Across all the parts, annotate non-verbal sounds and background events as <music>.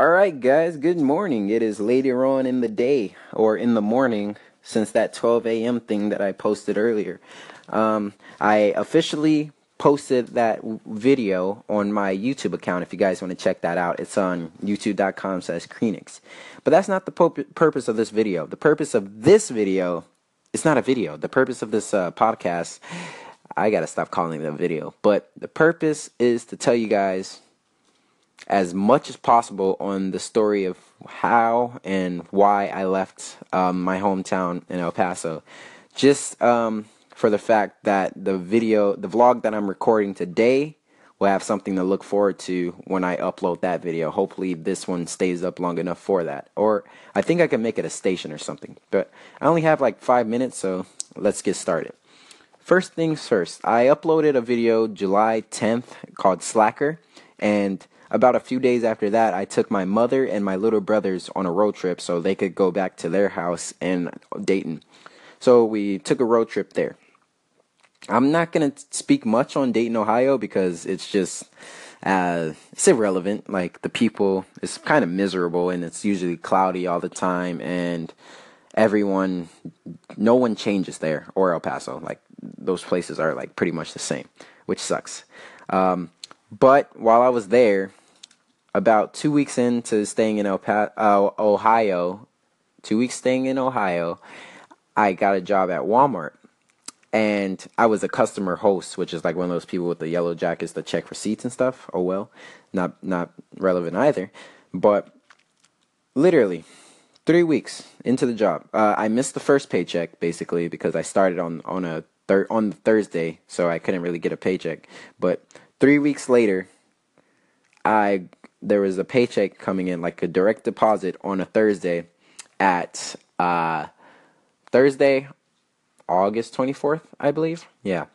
All right, guys, good morning. It is later on in the day or in the morning since that 12 a.m. thing that I posted earlier. Um, I officially posted that video on my YouTube account if you guys want to check that out. It's on youtube.com slash Kreenix. But that's not the purpose of this video. The purpose of this video, it's not a video. The purpose of this uh, podcast, I got to stop calling it a video. But the purpose is to tell you guys as much as possible on the story of how and why I left um, my hometown in El Paso. Just um, for the fact that the video, the vlog that I'm recording today, will have something to look forward to when I upload that video. Hopefully, this one stays up long enough for that. Or I think I can make it a station or something. But I only have like five minutes, so let's get started. First things first, I uploaded a video July 10th called Slacker, and about a few days after that, I took my mother and my little brothers on a road trip so they could go back to their house in Dayton. So we took a road trip there. I'm not going to speak much on Dayton, Ohio because it's just uh, it's irrelevant. Like the people, it's kind of miserable and it's usually cloudy all the time and everyone no one changes there or El Paso. Like those places are like pretty much the same, which sucks. Um, but while I was there, about two weeks into staying in El pa- uh, Ohio, two weeks staying in Ohio, I got a job at Walmart. And I was a customer host, which is like one of those people with the yellow jackets that check receipts and stuff. Oh well, not not relevant either. But literally, three weeks into the job, uh, I missed the first paycheck basically because I started on on a thir- on Thursday, so I couldn't really get a paycheck. But three weeks later, I there was a paycheck coming in, like a direct deposit on a Thursday at uh, Thursday, August 24th, I believe. Yeah.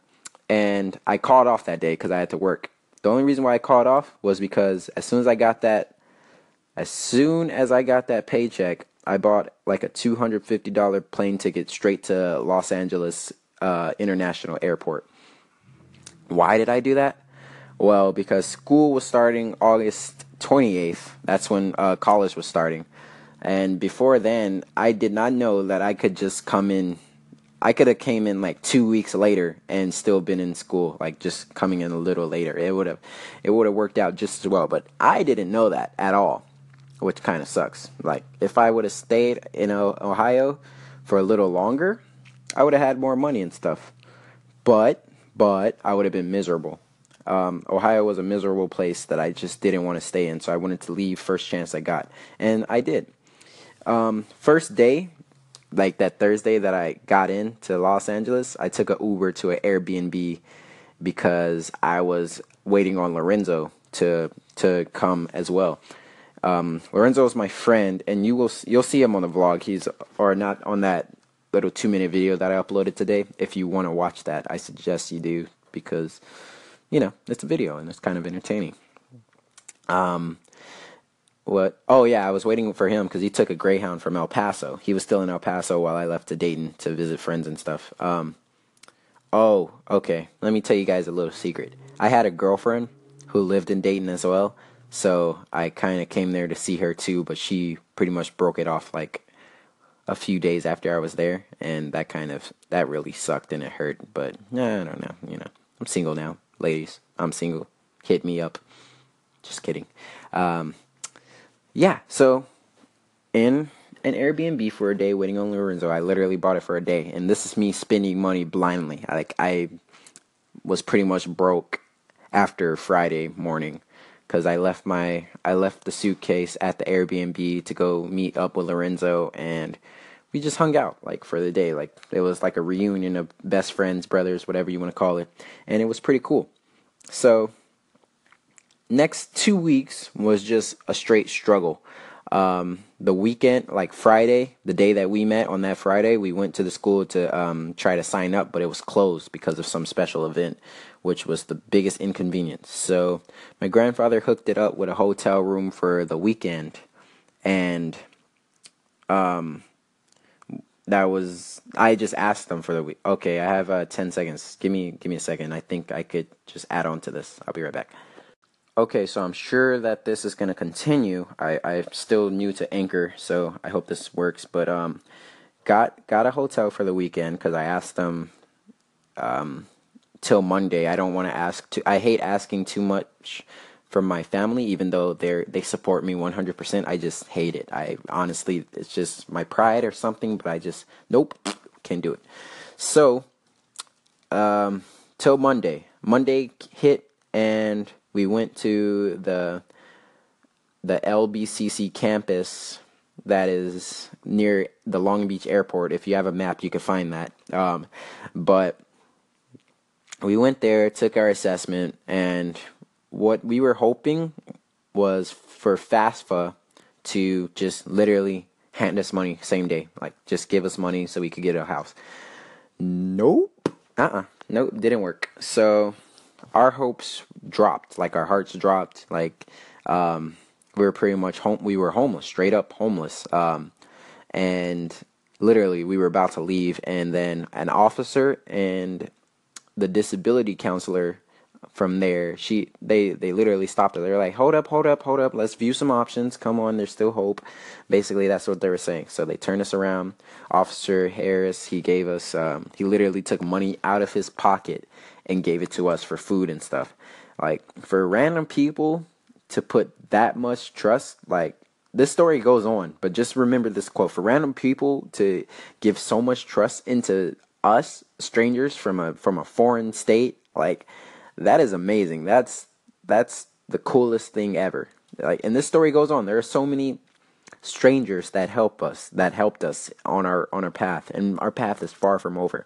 And I called off that day because I had to work. The only reason why I called off was because as soon as I got that, as soon as I got that paycheck, I bought like a $250 plane ticket straight to Los Angeles uh, International Airport. Why did I do that? Well, because school was starting August 28th. That's when uh, college was starting. And before then, I did not know that I could just come in. I could have came in like two weeks later and still been in school, like just coming in a little later. It would have, it would have worked out just as well. But I didn't know that at all, which kind of sucks. Like if I would have stayed in Ohio for a little longer, I would have had more money and stuff. But, but I would have been miserable um, Ohio was a miserable place that I just didn't want to stay in, so I wanted to leave first chance I got, and I did. Um, first day, like that Thursday that I got in to Los Angeles, I took an Uber to an Airbnb because I was waiting on Lorenzo to to come as well. Um, Lorenzo is my friend, and you will you'll see him on the vlog. He's or not on that little two minute video that I uploaded today. If you want to watch that, I suggest you do because you know, it's a video and it's kind of entertaining. Um, what? Oh yeah, I was waiting for him because he took a Greyhound from El Paso. He was still in El Paso while I left to Dayton to visit friends and stuff. Um, oh, okay. Let me tell you guys a little secret. I had a girlfriend who lived in Dayton as well, so I kind of came there to see her too. But she pretty much broke it off like a few days after I was there, and that kind of that really sucked and it hurt. But I don't know. You know, I'm single now ladies, I'm single. Hit me up. Just kidding. Um, yeah, so in an Airbnb for a day waiting on Lorenzo, I literally bought it for a day. And this is me spending money blindly. Like, I was pretty much broke after Friday morning because I left my I left the suitcase at the Airbnb to go meet up with Lorenzo and we just hung out like for the day. Like it was like a reunion of best friends, brothers, whatever you want to call it, and it was pretty cool. So next two weeks was just a straight struggle. Um, the weekend, like Friday, the day that we met on that Friday, we went to the school to um, try to sign up, but it was closed because of some special event, which was the biggest inconvenience. So my grandfather hooked it up with a hotel room for the weekend, and um, that was I just asked them for the week. Okay, I have uh, ten seconds. Give me give me a second. I think I could just add on to this. I'll be right back. Okay, so I'm sure that this is going to continue. I, I'm still new to Anchor, so I hope this works. But um, got got a hotel for the weekend because I asked them um, till Monday. I don't want to ask too. I hate asking too much from my family, even though they they support me 100%. I just hate it. I honestly, it's just my pride or something. But I just nope, can't do it. So um, till Monday. Monday hit and we went to the the LBCC campus that is near the Long Beach airport. If you have a map, you can find that. Um, but we went there, took our assessment, and what we were hoping was for FAFSA to just literally hand us money same day, like just give us money so we could get a house. Nope. Uh uh-uh. uh. Nope, didn't work. So our hopes dropped, like our hearts dropped, like um, we were pretty much home. We were homeless, straight up homeless, um, and literally we were about to leave, and then an officer and the disability counselor from there she they they literally stopped her. They were like hold up hold up hold up. Let's view some options. Come on there's still hope. Basically that's what they were saying. So they turned us around. Officer harris he gave us um, he literally took money out of his pocket and gave it to us for food and stuff. Like for random people to put that much trust, like this story goes on, but just remember this quote. For random people to give so much trust into us strangers from a from a foreign state, like that is amazing. That's that's the coolest thing ever. Like and this story goes on. There are so many strangers that help us that helped us on our on our path and our path is far from over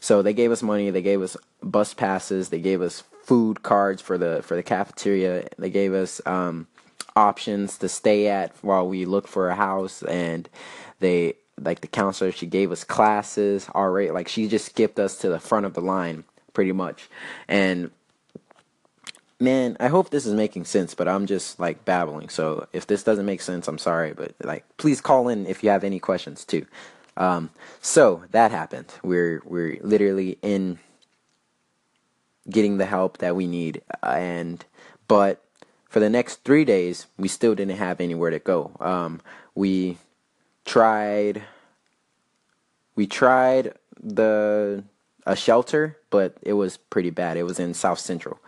so they gave us money, they gave us bus passes, they gave us food cards for the for the cafeteria, they gave us um, options to stay at while we look for a house, and they like the counselor she gave us classes All right, like she just skipped us to the front of the line pretty much and man i hope this is making sense but i'm just like babbling so if this doesn't make sense i'm sorry but like please call in if you have any questions too um, so that happened. We're we're literally in getting the help that we need, and but for the next three days, we still didn't have anywhere to go. Um, we tried. We tried the a shelter, but it was pretty bad. It was in South Central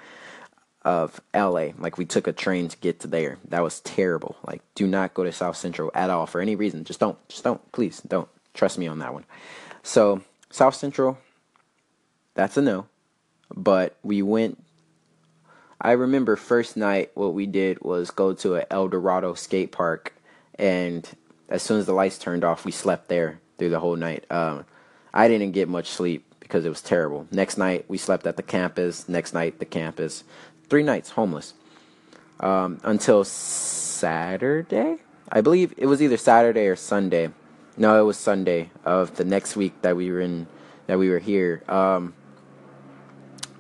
of LA. Like we took a train to get to there. That was terrible. Like do not go to South Central at all for any reason. Just don't. Just don't. Please don't. Trust me on that one. So, South Central, that's a no. But we went. I remember first night, what we did was go to a El Dorado skate park. And as soon as the lights turned off, we slept there through the whole night. Um, I didn't get much sleep because it was terrible. Next night, we slept at the campus. Next night, the campus. Three nights homeless. Um, until Saturday? I believe it was either Saturday or Sunday. No, it was Sunday of the next week that we were in that we were here. Um,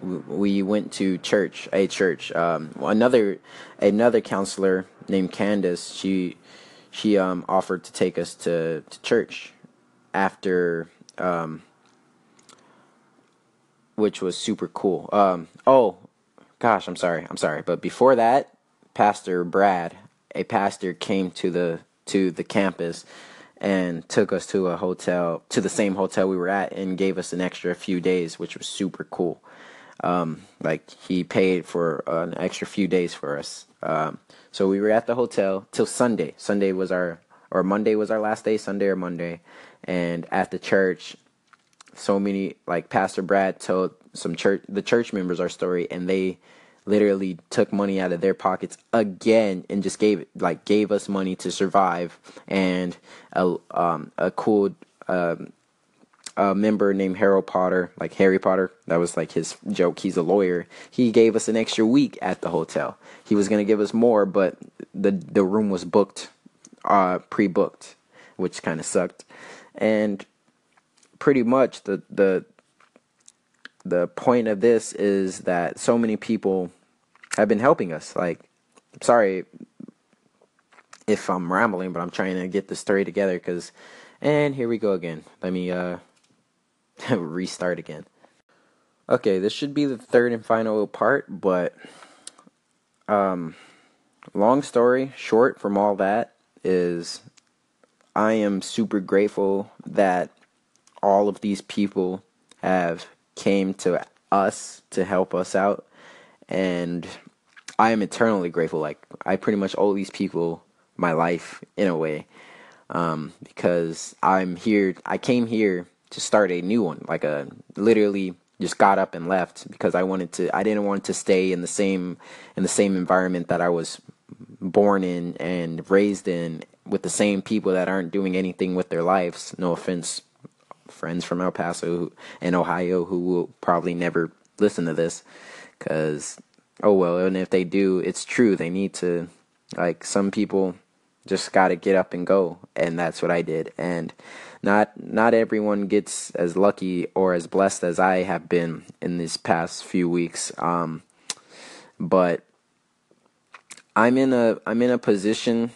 we went to church, a church. Um, another another counselor named Candace. She she um, offered to take us to, to church after, um, which was super cool. Um, oh, gosh, I'm sorry, I'm sorry, but before that, Pastor Brad, a pastor, came to the to the campus and took us to a hotel, to the same hotel we were at, and gave us an extra few days, which was super cool. Um, like he paid for an extra few days for us. Um, so we were at the hotel till Sunday. Sunday was our, or Monday was our last day, Sunday or Monday. And at the church, so many, like Pastor Brad told some church, the church members our story, and they literally took money out of their pockets again and just gave like gave us money to survive. And a um a cool um a member named Harold Potter like Harry Potter that was like his joke. He's a lawyer. He gave us an extra week at the hotel. He was to give us more but the the room was booked uh pre-booked which kind of sucked. And pretty much the the the point of this is that so many people have been helping us. Like, sorry if I'm rambling, but I'm trying to get the story together because, and here we go again. Let me uh <laughs> restart again. Okay, this should be the third and final part, but um, long story short from all that is I am super grateful that all of these people have came to us to help us out. And I am eternally grateful. Like I pretty much owe these people my life in a way um, because I'm here I came here to start a new one. Like a literally just got up and left because I wanted to I didn't want to stay in the same in the same environment that I was born in and raised in with the same people that aren't doing anything with their lives. No offense, friends from El Paso and Ohio who will probably never listen to this because, oh well, and if they do, it's true. They need to, like, some people just got to get up and go. And that's what I did. And not not everyone gets as lucky or as blessed as I have been in these past few weeks. Um, but I'm in a I'm in a position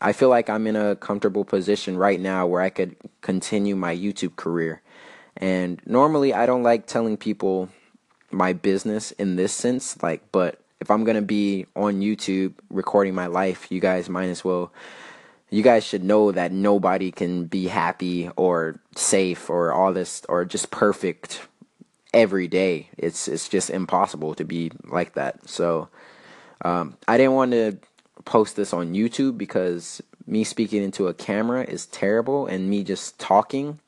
I feel like I'm in a comfortable position right now where I could continue my YouTube career. And normally I don't like telling people my business in this sense like but if I'm going to be on YouTube recording my life, you guys might as well you guys should know that nobody can be happy or safe or all this or just perfect every day. It's it's just impossible to be like that. So um, I didn't want to post this on YouTube because me speaking into a camera is terrible and me just talking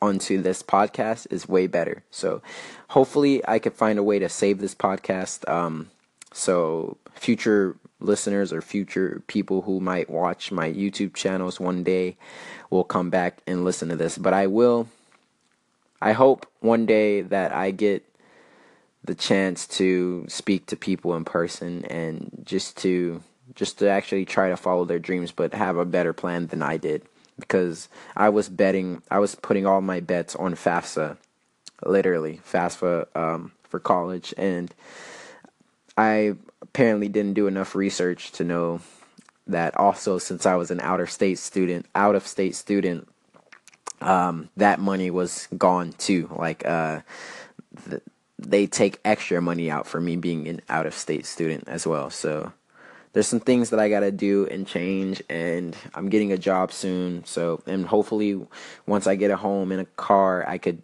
onto this podcast is way better. So hopefully I could find a way to save this podcast. Um, so future listeners or future people who might watch my YouTube channels one day will come back and listen to this. But I will, I hope one day that I get the chance to speak to people in person and just to just to actually try to follow their dreams but have a better plan than I did. Because I was betting I was putting all my bets on FAFSA literally FAFSA um, for college. And I apparently didn't do enough research to know that also since I was an out of state student out of state student um, that money was gone too. Like uh, the, they take extra money out for me being an out of state student as well. So there's some things that I got to do and change and I'm getting a job soon. So and hopefully once I get a home and a car, I could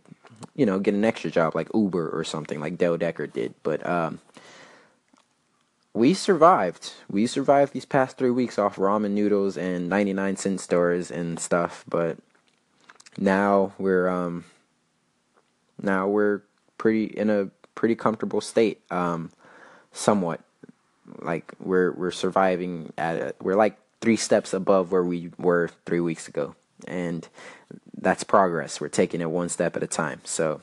you know, get an extra job like Uber or something like Dell Decker did. But um we survived. We survived these past 3 weeks off ramen noodles and 99 cent stores and stuff, but now we're um now we're pretty in a pretty comfortable state, um, somewhat. Like we're we're surviving at a, we're like three steps above where we were three weeks ago, and that's progress. We're taking it one step at a time. So,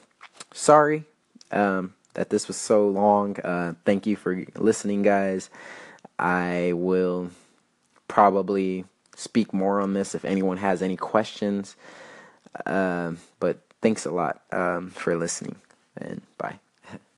sorry um, that this was so long. Uh, thank you for listening, guys. I will probably speak more on this if anyone has any questions. Uh, but thanks a lot um, for listening and bye.